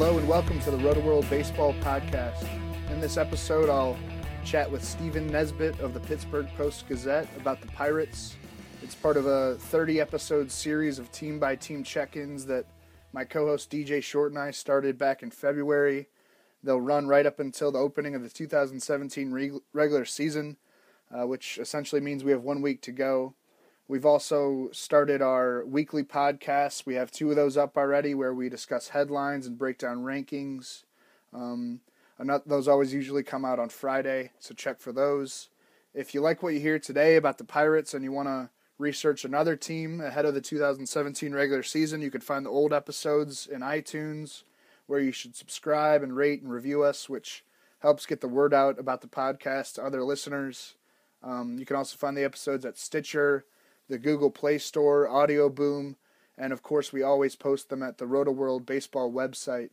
Hello and welcome to the Roto World Baseball Podcast. In this episode, I'll chat with Stephen Nesbitt of the Pittsburgh Post Gazette about the Pirates. It's part of a 30 episode series of team by team check ins that my co host DJ Short and I started back in February. They'll run right up until the opening of the 2017 regular season, uh, which essentially means we have one week to go. We've also started our weekly podcasts. We have two of those up already where we discuss headlines and break down rankings. Um, those always usually come out on Friday, so check for those. If you like what you hear today about the Pirates and you want to research another team ahead of the 2017 regular season, you can find the old episodes in iTunes where you should subscribe and rate and review us, which helps get the word out about the podcast to other listeners. Um, you can also find the episodes at Stitcher, the Google Play Store, Audio Boom, and of course, we always post them at the Roto World Baseball website.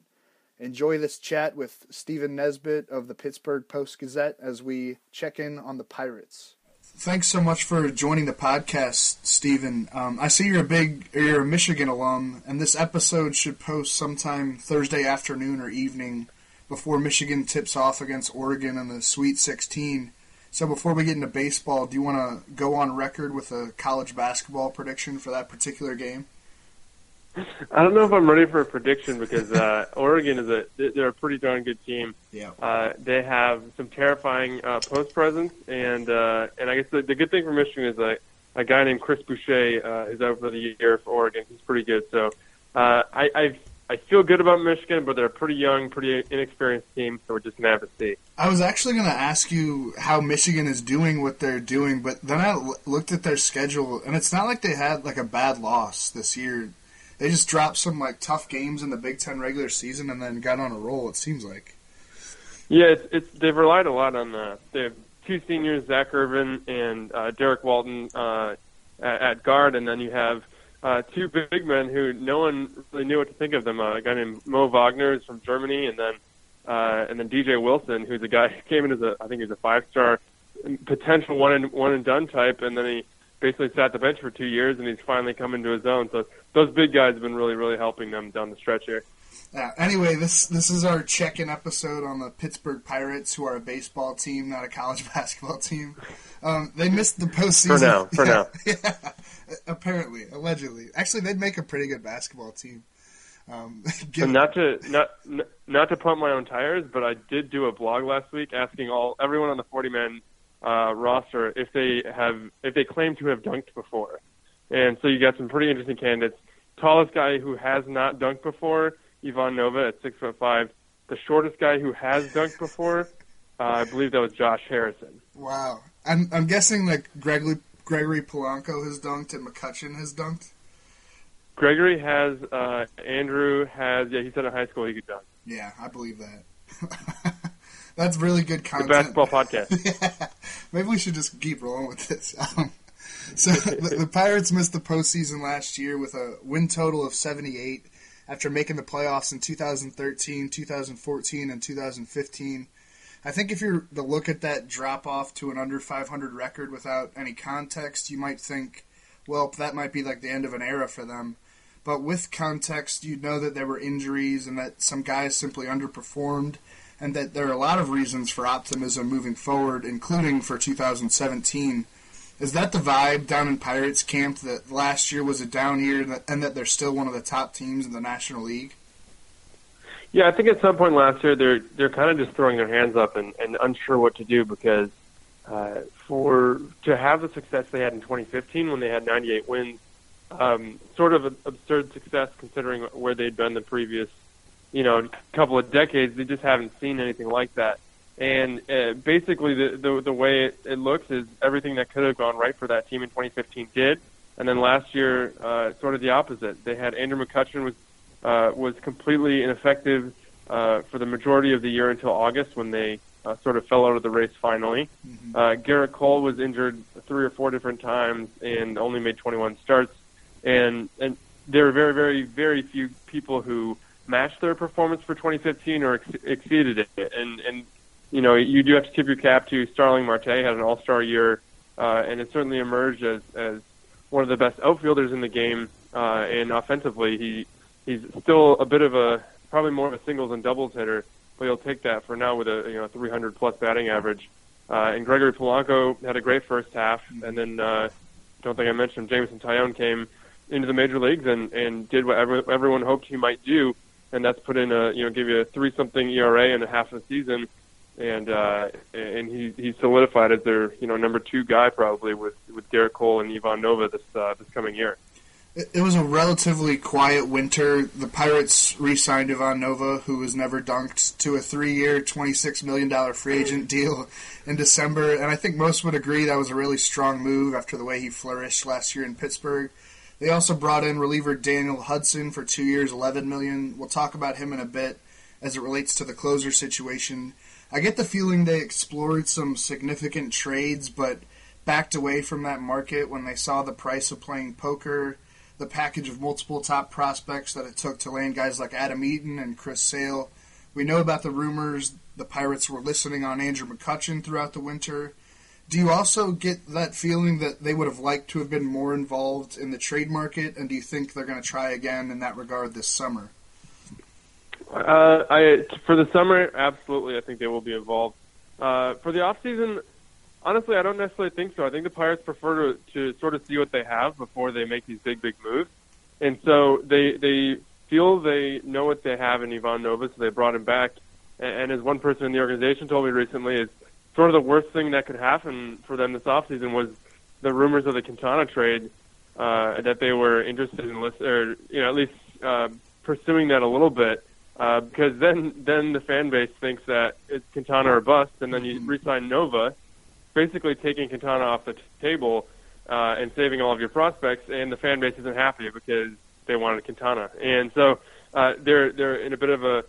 Enjoy this chat with Stephen Nesbitt of the Pittsburgh Post Gazette as we check in on the Pirates. Thanks so much for joining the podcast, Stephen. Um, I see you're a big, you're a Michigan alum, and this episode should post sometime Thursday afternoon or evening before Michigan tips off against Oregon in the Sweet 16. So before we get into baseball, do you want to go on record with a college basketball prediction for that particular game? I don't know if I'm ready for a prediction because uh, Oregon is a they're a pretty darn good team. Yeah. Uh, they have some terrifying uh, post presence, and uh, and I guess the, the good thing for Michigan is a a guy named Chris Boucher uh, is out for the year for Oregon. He's pretty good. So uh, I I've, I feel good about Michigan, but they're a pretty young, pretty inexperienced team, so we're just gonna have to see. I was actually going to ask you how Michigan is doing what they're doing, but then I l- looked at their schedule, and it's not like they had like a bad loss this year they just dropped some like tough games in the Big Ten regular season and then got on a roll. It seems like. Yeah, it's, it's they've relied a lot on the they have two seniors, Zak Irvin and uh, Derrick Walton uh, at, at guard, and then you have uh, two big men who no one really knew what to think of them. Uh, a guy named Mo Wagner is from Germany, and then uh, and then DJ Wilson, who's a guy who came in as a I think he's a five star potential one and one and done type, and then he basically sat the bench for two years, and he's finally come into his own. So those big guys have been really, really helping them down the stretch here. Yeah. Anyway, this this is our check-in episode on the Pittsburgh Pirates, who are a baseball team, not a college basketball team. Um, they missed the postseason. For now. For yeah, now. Yeah. Apparently, allegedly. Actually, they'd make a pretty good basketball team. Um, and not to not not to pump my own tires, but I did do a blog last week asking all everyone on the 40 man uh, roster if they have if they claim to have dunked before. And so you got some pretty interesting candidates. Tallest guy who has not dunked before, Ivan Nova at six foot five. The shortest guy who has dunked before, uh, I believe that was Josh Harrison. Wow, I'm I'm guessing like Gregory Gregory Polanco has dunked and McCutchen has dunked. Gregory has, uh, Andrew has, yeah, he said in high school he could dunk. Yeah, I believe that. That's really good content. The basketball podcast. yeah. Maybe we should just keep rolling with this. Um, so the, the, Pirates missed the postseason last year with a win total of 78 after making the playoffs in 2013, 2014, and 2015. I think if you're to look at that drop off to an under 500 record without any context, you might think, well, that might be like the end of an era for them. But with context, you'd know that there were injuries and that some guys simply underperformed and that there are a lot of reasons for optimism moving forward, including for 2017. Is that the vibe down in Pirates camp that last year was a down year and that they're still one of the top teams in the National League? Yeah, I think at some point last year they're they're kind of just throwing their hands up and, and unsure what to do because uh, for to have the success they had in 2015 when they had 98 wins, um, sort of an absurd success considering where they'd been the previous, you know, couple of decades. They just haven't seen anything like that. And uh, basically, the, the the way it, it looks is everything that could have gone right for that team in 2015 did. And then last year, uh, sort of the opposite. They had Andrew McCutchen was uh, was completely ineffective uh, for the majority of the year until August when they uh, sort of fell out of the race finally. Mm-hmm. Uh, Gerrit Cole was injured three or four different times and only made 21 starts. And and there are very very very few people who matched their performance for 2015 or ex- exceeded it. And and you know, you do have to tip your cap to Starling Marte, had an All Star year, uh, and it certainly emerged as as one of the best outfielders in the game. Uh, and offensively, he he's still a bit of a probably more of a singles and doubles hitter, but he'll take that for now with a you know 300 plus batting average. Uh, and Gregory Polanco had a great first half, and then uh, don't think I mentioned Jameson Taillon came into the major leagues and and did what every, everyone hoped he might do, and that's put in a you know give you a three something ERA in a half of the season and uh, and he he solidified as their you know number two guy probably with with Gerrit Cole and Ivan Nova this uh, this coming year. It was a relatively quiet winter. The Pirates re-signed Ivan Nova, who was never dunked, to a three-year, twenty-six million dollar free agent deal in December, and I think most would agree that was a really strong move after the way he flourished last year in Pittsburgh. They also brought in reliever Daniel Hudson for two years, eleven million. We'll talk about him in a bit as it relates to the closer situation. I get the feeling they explored some significant trades, but backed away from that market when they saw the price of playing poker, the package of multiple top prospects that it took to land guys like Adam Eaton and Chris Sale. We know about the rumors the Pirates were listening on Andrew McCutchen throughout the winter. Do you also get that feeling that they would have liked to have been more involved in the trade market, and do you think they're going to try again in that regard this summer? Uh, I for the summer, absolutely. I think they will be involved. Uh, for the off season, honestly, I don't necessarily think so. I think the Pirates prefer to, to sort of see what they have before they make these big, big moves, and so they they feel they know what they have in Ivan Nova, so they brought him back. And, and as one person in the organization told me recently, is sort of the worst thing that could happen for them this off season was the rumors of the Quintana trade uh, that they were interested in, or you know, at least uh, pursuing that a little bit uh, because then then the fan base thinks that it's Quintana or bust, and then you resign Nova, basically taking Quintana off the t- table uh, and saving all of your prospects, and the fan base isn't happy because they wanted Quintana, and so uh, they're they're in a bit of a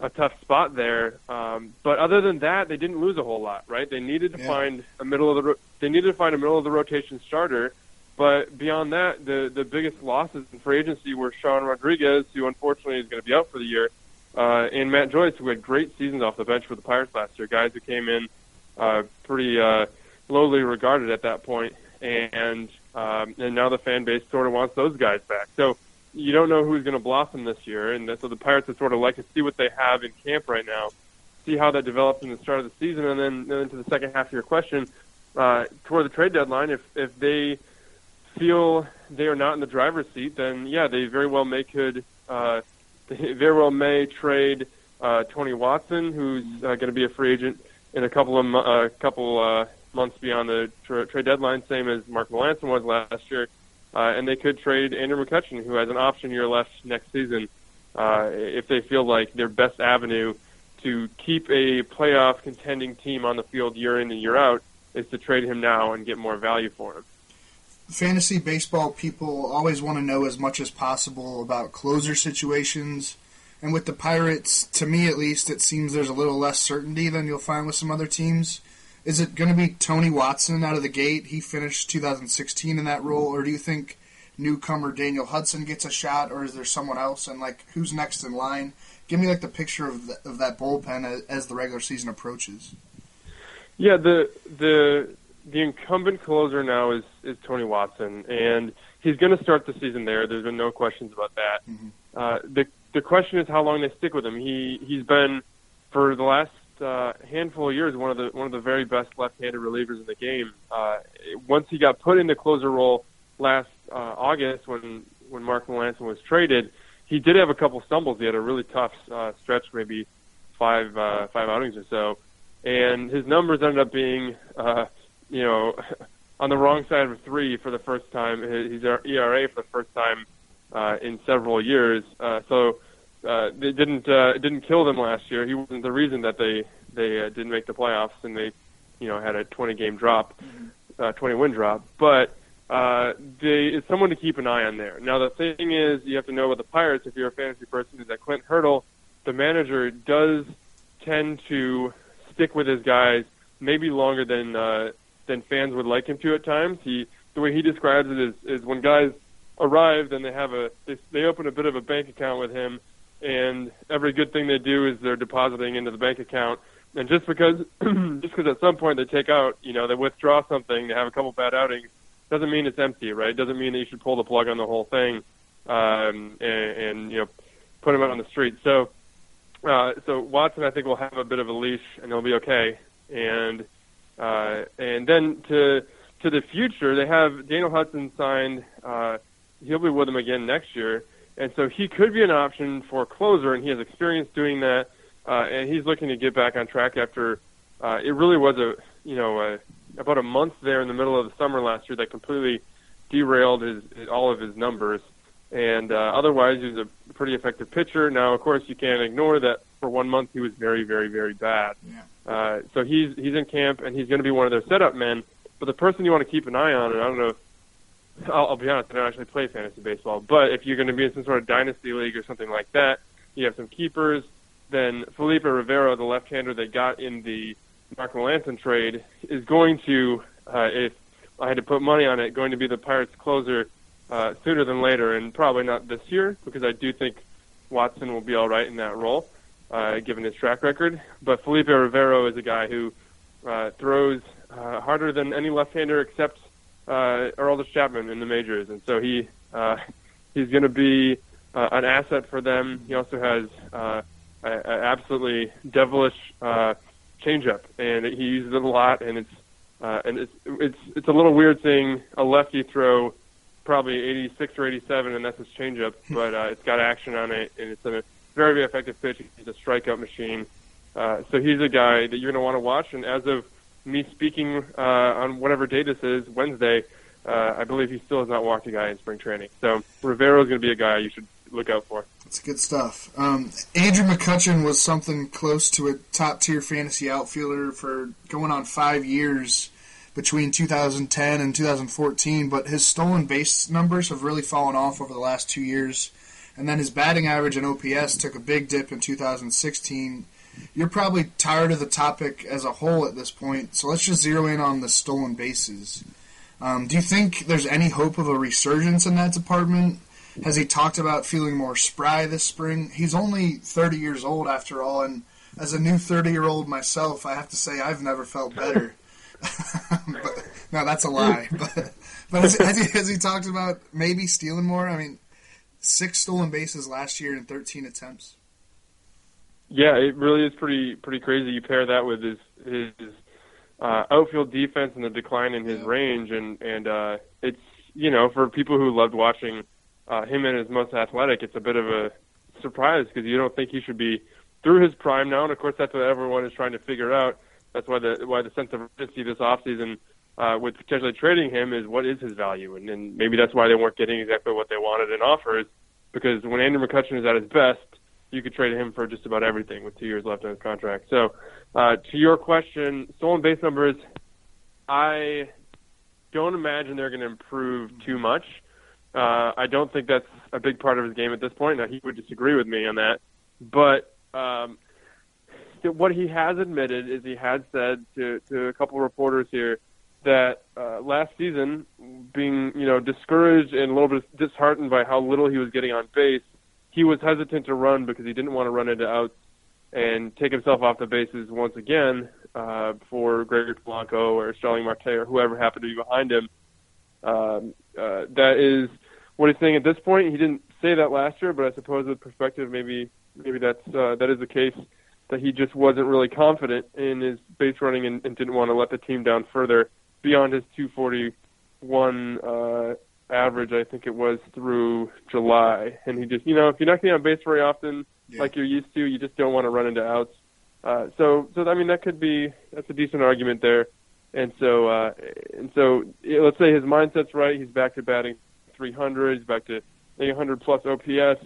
a tough spot there. Um, but other than that, they didn't lose a whole lot, right? They needed to yeah. find a middle of the ro- they needed to find a middle of the rotation starter. But beyond that, the the biggest losses in free agency were Sean Rodriguez, who unfortunately is going to be out for the year, uh, and Matt Joyce, who had great seasons off the bench for the Pirates last year, guys who came in uh, pretty uh, lowly regarded at that point, and um, and now the fan base sort of wants those guys back. So you don't know who's going to blossom this year, and so the Pirates would sort of like to see what they have in camp right now, see how that develops in the start of the season, and then, then into the second half of your question, uh, toward the trade deadline, if if they feel they are not in the driver's seat, then yeah, they very well may could. Uh, they very well may trade uh, Tony Watson, who's uh, going to be a free agent in a couple of uh, couple uh, months beyond the tra- trade deadline, same as Mark Melancon was last year. Uh, and they could trade Andrew McCutchen, who has an option year left next season, uh, if they feel like their best avenue to keep a playoff contending team on the field year in and year out is to trade him now and get more value for him fantasy baseball people always want to know as much as possible about closer situations. And with the Pirates, to me at least, it seems there's a little less certainty than you'll find with some other teams. Is it going to be Tony Watson out of the gate? He finished 2016 in that role, or do you think newcomer Daniel Hudson gets a shot, or is there someone else? And like, who's next in line? Give me like the picture of the, of that bullpen as, as the regular season approaches. Yeah, the the the incumbent closer now is is Tony Watson, and he's going to start the season there. There's been no questions about that. Mm-hmm. Uh, the the question is how long they stick with him. He he's been for the last uh, handful of years one of the one of the very best left-handed relievers in the game. Uh, once he got put in the closer role last uh, August when when Mark Melancon was traded, he did have a couple stumbles. He had a really tough uh, stretch, maybe five uh, five outings or so, and his numbers ended up being, uh, you know, on the wrong side of three for the first time. His ERA for the first time uh, in several years. Uh, so uh, didn't uh, didn't kill them last year. He wasn't the reason that they they uh, didn't make the playoffs and they you know had a 20 game drop, uh, 20 win drop. But uh, they, it's someone to keep an eye on there. Now the thing is, you have to know about the Pirates. If you're a fantasy person, is that Clint Hurdle, the manager, does tend to stick with his guys maybe longer than uh, than fans would like him to at times. He the way he describes it is is when guys arrive, then they have a they, they open a bit of a bank account with him, and every good thing they do is they're depositing into the bank account. And just because just because at some point they take out, you know, they withdraw something, they have a couple bad outings, doesn't mean it's empty, right? Doesn't mean that you should pull the plug on the whole thing um, and, and you know put him out on the street. So uh, so Watson, I think, will have a bit of a leash and he'll be okay. And uh, and then to to the future, they have Daniel Hudson signed. Uh, he'll be with them again next year, and so he could be an option for closer, and he has experience doing that. Uh, and he's looking to get back on track after uh, it really was a you know a, about a month there in the middle of the summer last year that completely derailed his, all of his numbers. And uh, otherwise, he was a pretty effective pitcher. Now, of course, you can't ignore that for one month he was very, very, very bad. Yeah. Uh, so he's he's in camp and he's going to be one of their setup men. But the person you want to keep an eye on, and I don't know, if, I'll, I'll be honest, I don't actually play fantasy baseball. But if you're going to be in some sort of dynasty league or something like that, you have some keepers. Then Felipe Rivero, the left-hander they got in the Mark Melancon trade, is going to, uh, if I had to put money on it, going to be the Pirates closer uh, sooner than later, and probably not this year because I do think Watson will be all right in that role, uh, given his track record. But Felipe Rivero is a guy who uh, throws uh, harder than any left-hander except uh, Aroldis Chapman in the majors, and so he uh, he's going to be uh, an asset for them. He also has uh, an absolutely devilish uh, changeup, and he uses it a lot, and it's uh, and it's it's it's a little weird seeing a lefty throw probably 86 or 87, and that's his changeup, but uh, it's got action on it, and it's a very very effective pitch. He's a strikeout machine, uh, so he's a guy that you're going to want to watch. And as of me speaking uh, on whatever day this is, Wednesday, uh, I believe he still has not walked a guy in spring training. So Rivero is going to be a guy you should look out for. That's good stuff. Um, Andrew McCutchen was something close to a top tier fantasy outfielder for going on five years between 2010 and 2014, but his stolen base numbers have really fallen off over the last two years. And then his batting average and OPS took a big dip in 2016. You're probably tired of the topic as a whole at this point, so let's just zero in on the stolen bases. Um, do you think there's any hope of a resurgence in that department? Has he talked about feeling more spry this spring? He's only 30 years old after all, and as a new 30 year old myself, I have to say I've never felt better. but, no, that's a lie. But but has, has, he, has he talked about maybe stealing more? I mean, six stolen bases last year in 13 attempts. Yeah, it really is pretty pretty crazy. You pair that with his his uh, outfield defense and the decline in his Yeah. range, and and uh, it's you know for people who loved watching uh, him and his most athletic, it's a bit of a surprise because you don't think he should be through his prime now. And of course, that's what everyone is trying to figure out. That's why the why the sense of urgency this offseason uh, with potentially trading him is what is his value, and, and maybe that's why they weren't getting exactly what they wanted in offers. Because when Andrew McCutchen is at his best, you could trade him for just about everything with two years left on his contract. So, uh, to your question, stolen base numbers, I don't imagine they're going to improve too much. Uh, I don't think that's a big part of his game at this point. Now, he would disagree with me on that, but um, what he has admitted is he had said to, to a couple of reporters here that uh, last season, being you know discouraged and a little bit disheartened by how little he was getting on base, he was hesitant to run because he didn't want to run into outs and take himself off the bases once again uh, for Gregory Polanco or Starling Marte or whoever happened to be behind him. Um, uh, that is what he's saying at this point. He didn't say that last year, but I suppose with perspective, maybe maybe that's uh, that is the case that he just wasn't really confident in his base running and, and didn't want to let the team down further beyond his 241 uh, average, I think it was through July, and he just, you know, if you're not getting on base very often, Yeah. like you're used to, you just don't want to run into outs. Uh, so, so I mean, that could be that's a decent argument there. And so, uh, and so, let's say his mindset's right. He's back to batting 300. He's back to 800 plus OPS.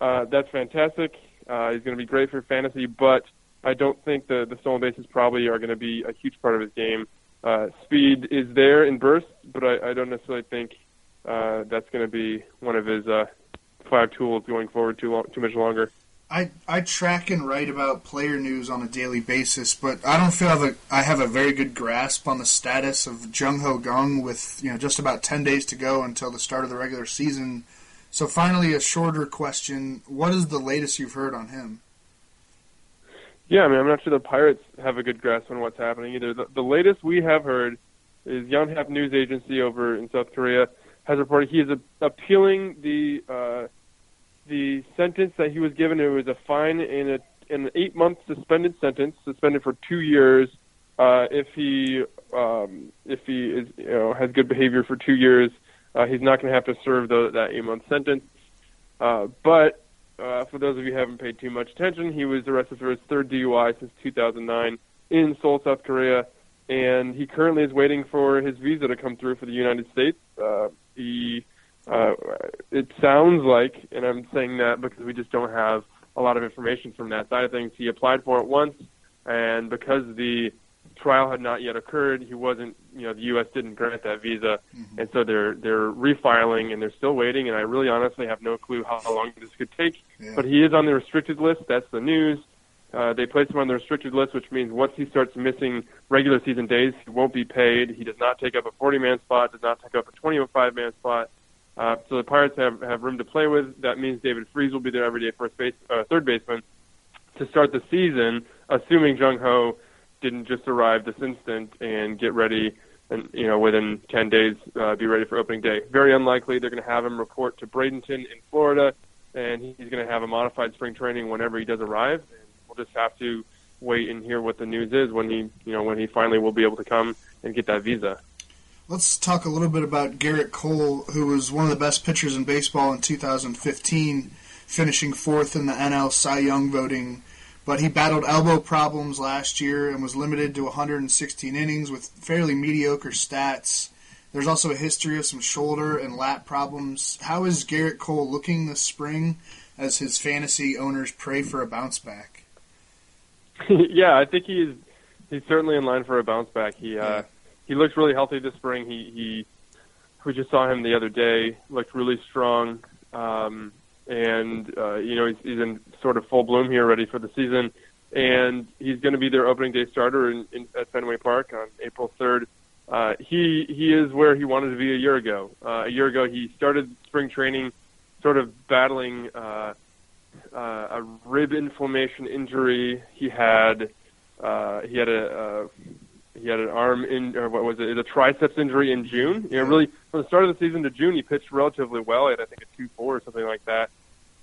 Uh, that's fantastic. Uh, he's going to be great for fantasy, but I don't think the the stolen bases probably are going to be a huge part of his game. Uh, speed is there in bursts, but I, I don't necessarily think uh, that's going to be one of his uh, five tools going forward too long, too much longer. I, I track and write about player news on a daily basis, but I don't feel a, I have a very good grasp on the status of Jung Ho Kang with you know just about ten days to go until the start of the regular season. So finally, a shorter question: What is the latest you've heard on him? Yeah, I mean, I'm not sure the Pirates have a good grasp on what's happening either. The, the latest we have heard is Yonhap News Agency over in South Korea has reported he is a, appealing the uh, the sentence that he was given. It was a fine in a an eight month suspended sentence, suspended for two years. Uh, if he um, if he is you know has good behavior for two years, uh, he's not going to have to serve the, that eight month sentence. Uh, but uh, for those of you who haven't paid too much attention, he was arrested for his third DUI since 2009 in Seoul, South Korea, and he currently is waiting for his visa to come through for the United States. Uh, he, uh, it sounds like, and I'm saying that because we just don't have a lot of information from that side of things. He applied for it once, and because the trial had not yet occurred, he wasn't, you know, the U.S. didn't grant that visa, and so they're they're refiling and they're still waiting. And I really honestly have no clue how long this could take. Yeah. But he is on the restricted list. That's the news. Uh, they placed him on the restricted list, which means once he starts missing regular season days, he won't be paid. He does not take up a 40-man spot, does not take up a 25-man spot. Uh, so the Pirates have, have room to play with. That means David Freese will be their everyday first base, uh, third baseman to start the season, assuming Jung Ho didn't just arrive this instant and get ready and you know within 10 days uh, be ready for opening day. Very unlikely. They're going to have him report to Bradenton in Florida, and he's going to have a modified spring training whenever he does arrive. And we'll just have to wait and hear what the news is when he you know when he finally will be able to come and get that visa. Let's talk a little bit about Gerrit Cole, who was one of the best pitchers in baseball in 2015, finishing fourth in the NL Cy Young voting. But he battled elbow problems last year and was limited to 116 innings with fairly mediocre stats. There's also a history of some shoulder and lat problems. How is Gerrit Cole looking this spring as his fantasy owners pray for a bounce back? yeah, I think he's he's certainly in line for a bounce back. He uh, he looks really healthy this spring. He he we just saw him the other day. Looked really strong, um, and uh, you know he's, he's in sort of full bloom here, ready for the season. And he's going to be their opening day starter in, in, at Fenway Park on April 3rd. Uh, he he is where he wanted to be a year ago. Uh, a year ago, he started spring training, sort of battling uh, uh, a rib inflammation injury. He had uh, he had a uh, he had an arm in or what was it? A triceps injury in June. You know, really from the start of the season to June, he pitched relatively well. He had I think a two four or something like that,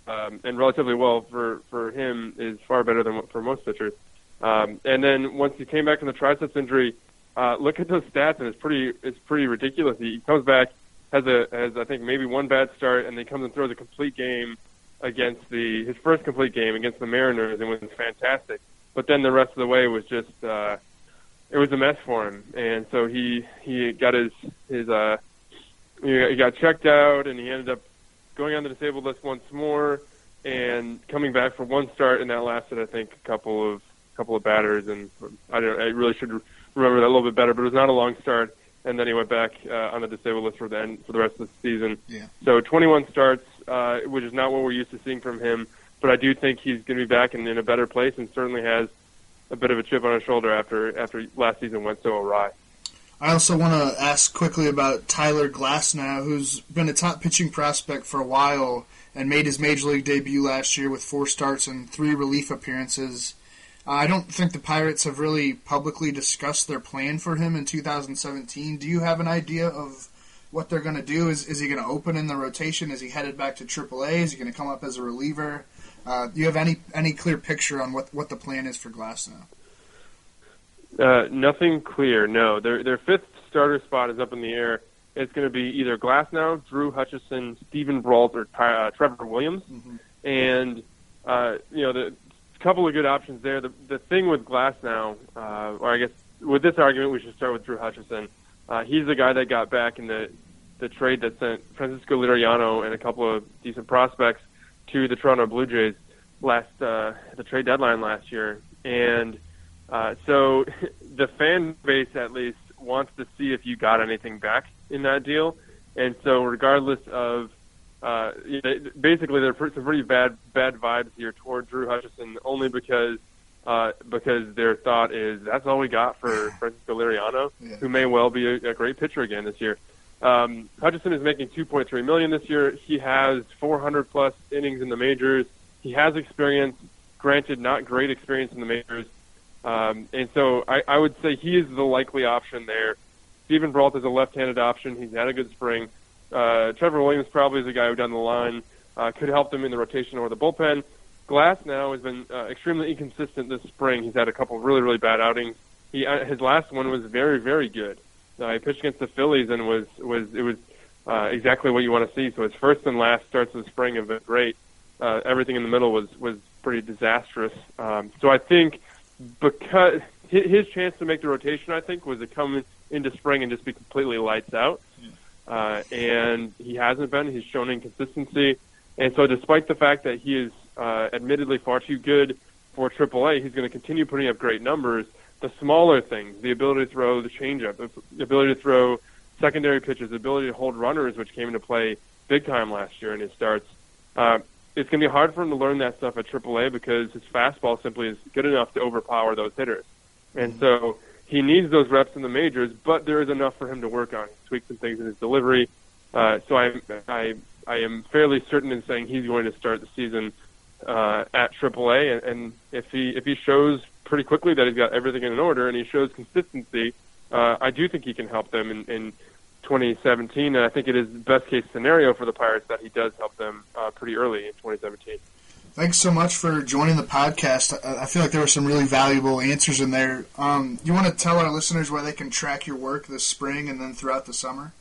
um, and relatively well for for him is far better than for most pitchers. Um, and then once he came back from the triceps injury, uh, look at those stats, and it's pretty it's pretty ridiculous. He comes back has a has I think maybe one bad start, and then comes and throws a complete game against the his first complete game against the Mariners, and was fantastic. But then the rest of the way was just uh, it was a mess for him, and so he he got his his uh he got checked out, and he ended up going on the disabled list once more, and coming back for one start, and that lasted I think a couple of couple of batters, and I don't I really should remember that a little bit better, but it was not a long start, and then he went back uh, on the disabled list for the end for the rest of the season. Yeah. So 21 starts, uh, which is not what we're used to seeing from him, but I do think he's going to be back in, in a better place, and certainly has a bit of a chip on his shoulder after after last season went so awry. I also want to ask quickly about Tyler Glasnow, who's been a top pitching prospect for a while and made his major league debut last year with four starts and three relief appearances. I don't think the Pirates have really publicly discussed their plan for him in 2017. Do you have an idea of what they're going to do? Is, is he going to open in the rotation? Is he headed back to AAA? Is he going to come up as a reliever? Uh, do you have any any clear picture on what, what the plan is for Glasnow? Uh, nothing clear. No, their their fifth starter spot is up in the air. it's going to be either Glasnow, Drew Hutchison, Steven Brault, or uh, Trevor Williams. Mm-hmm. And uh, you know, the couple of good options there. The the thing with Glasnow, uh, or I guess with this argument, we should start with Drew Hutchison. Uh, he's the guy that got back in the the trade that sent Francisco Liriano and a couple of decent prospects to the Toronto Blue Jays last uh, the trade deadline last year, and uh, so the fan base at least wants to see if you got anything back in that deal, and so regardless of uh, basically there are some pretty bad bad vibes here toward Drew Hutchison only because uh, because their thought is that's all we got for Francisco Liriano, yeah. who may well be a, a great pitcher again this year. Um, Hutchison is making 2.3 million this year. He has 400 plus innings in the majors. He has experience, granted, not great experience in the majors. Um, and so I, I would say he is the likely option there. Steven Brault is a left-handed option. He's had a good spring. Uh, Trevor Williams probably is a guy who down the line uh, could help them in the rotation or the bullpen. Glasnow has been uh, extremely inconsistent this spring. He's had a couple really, really bad outings. He uh, his last one was very, very good. Uh, he pitched against the Phillies and was was it was uh, exactly what you want to see. So his first and last starts of the spring have been great. Uh, everything in the middle was was pretty disastrous. Um, so I think because his chance to make the rotation, I think, was to come into spring and just be completely lights out. Uh, and he hasn't been. He's shown inconsistency. And so, despite the fact that he is uh, admittedly far too good for AAA, he's going to continue putting up great numbers. The smaller things, the ability to throw the changeup, the ability to throw secondary pitches, the ability to hold runners, which came into play big time last year in his starts. Uh, it's going to be hard for him to learn that stuff at AAA because his fastball simply is good enough to overpower those hitters. And so he needs those reps in the majors, but there is enough for him to work on. He tweaked some things in his delivery. Uh, so I, I, I am fairly certain in saying he's going to start the season uh, at AAA, and, and if he if he shows pretty quickly that he's got everything in order and he shows consistency, uh, I do think he can help them in, in 2017. And I think it is the best case scenario for the Pirates that he does help them uh, pretty early in 2017. Thanks so much for joining the podcast. I feel like there were some really valuable answers in there. Um, you want to tell our listeners where they can track your work this spring and then throughout the summer?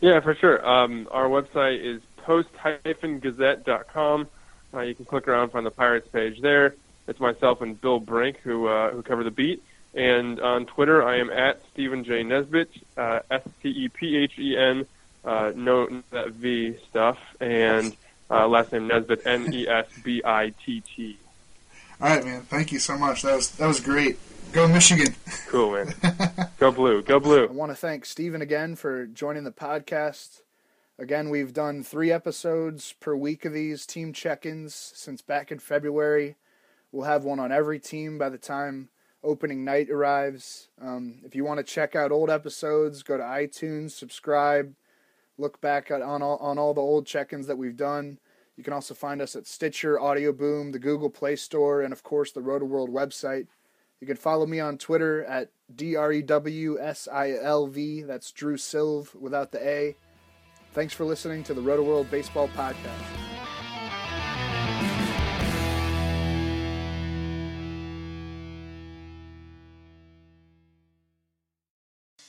Yeah, for sure. Um, our website is post-gazette.com. Uh, you can click around, find the Pirates page there. It's myself and Bill Brink who uh, who cover the beat. And on Twitter, I am at Stephen J. Nesbitt, uh, S T E P H E N, uh, no that V stuff. And uh, last name Nesbitt, N E S B I T T. All right, man. Thank you so much. That was that was great. Go Michigan. Cool, man. Go blue. Go blue. I want to thank Stephen again for joining the podcast. Again, we've done three episodes per week of these team check-ins since back in February. We'll have one on every team by the time opening night arrives. Um, if you want to check out old episodes, go to iTunes, subscribe, look back at, on all on all the old check-ins that we've done. You can also find us at Stitcher, Audio Boom, the Google Play Store, and of course the Rotoworld website. You can follow me on Twitter at D R E W S I L V. That's Drew Silv without the A. Thanks for listening to the Rotoworld Baseball Podcast.